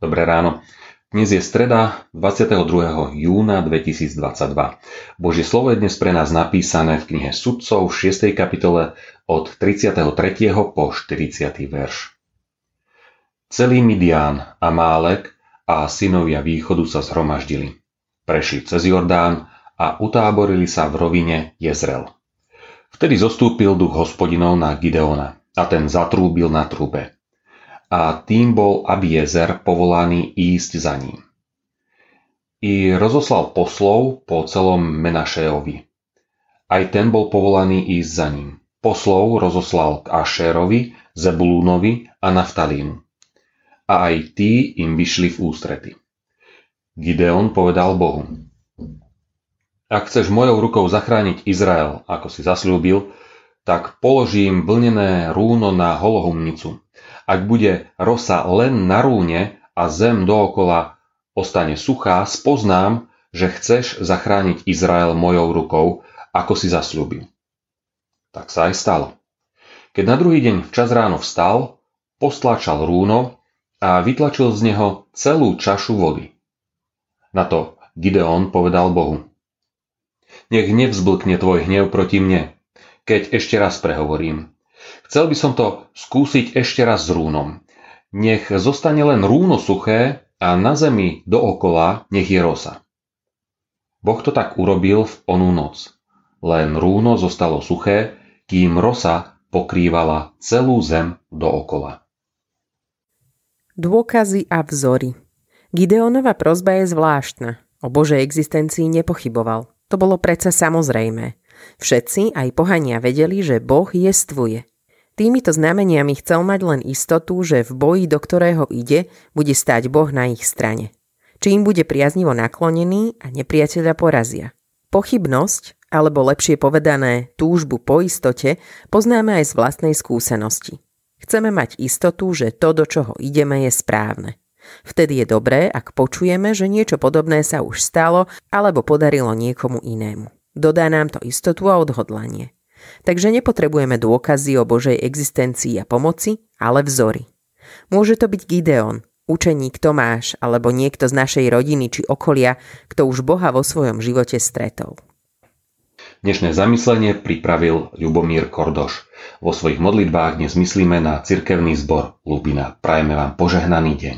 Dnes je streda 22. júna 2022. Božie slovo je dnes pre nás napísané v knihe Sudcov v 6. kapitole od 33. po 40. verš. Celý Midian a Málek a synovia východu sa zhromaždili. Prešli cez Jordán a utáborili sa v rovine Jezrel. Vtedy zostúpil duch hospodinov na Gideona a ten zatrúbil na trúbe a tým bol Abiezer povolaný ísť za ním. I rozoslal poslov po celom Menašeovi. Aj ten bol povolaný ísť za ním. Poslov rozoslal k Ašérovi, Zebulúnovi a Naftalínu. A aj tí im vyšli v ústrety. Gideon povedal Bohu. Ak chceš mojou rukou zachrániť Izrael, ako si zasľúbil, tak položím vlnené rúno na holohumnicu ak bude rosa len na rúne a zem dookola ostane suchá, spoznám, že chceš zachrániť Izrael mojou rukou, ako si zasľúbil. Tak sa aj stalo. Keď na druhý deň včas ráno vstal, postlačal rúno a vytlačil z neho celú čašu vody. Na to Gideon povedal Bohu. Nech nevzblkne tvoj hnev proti mne, keď ešte raz prehovorím. Chcel by som to skúsiť ešte raz s rúnom. Nech zostane len rúno suché a na zemi dookola nech je rosa. Boh to tak urobil v onú noc. Len rúno zostalo suché, kým rosa pokrývala celú zem dookola. Dôkazy a vzory Gideonova prozba je zvláštna. O Božej existencii nepochyboval. To bolo predsa samozrejme. Všetci, aj pohania, vedeli, že Boh jestvuje. Týmito znameniami chcel mať len istotu, že v boji, do ktorého ide, bude stáť Boh na ich strane. Či im bude priaznivo naklonený a nepriateľa porazia. Pochybnosť, alebo lepšie povedané túžbu po istote, poznáme aj z vlastnej skúsenosti. Chceme mať istotu, že to, do čoho ideme, je správne. Vtedy je dobré, ak počujeme, že niečo podobné sa už stalo alebo podarilo niekomu inému. Dodá nám to istotu a odhodlanie. Takže nepotrebujeme dôkazy o Božej existencii a pomoci, ale vzory. Môže to byť Gideon, učeník Tomáš alebo niekto z našej rodiny či okolia, kto už Boha vo svojom živote stretol. Dnešné zamyslenie pripravil Ľubomír Kordoš. Vo svojich modlitbách dnes myslíme na cirkevný zbor Lubina. Prajeme vám požehnaný deň.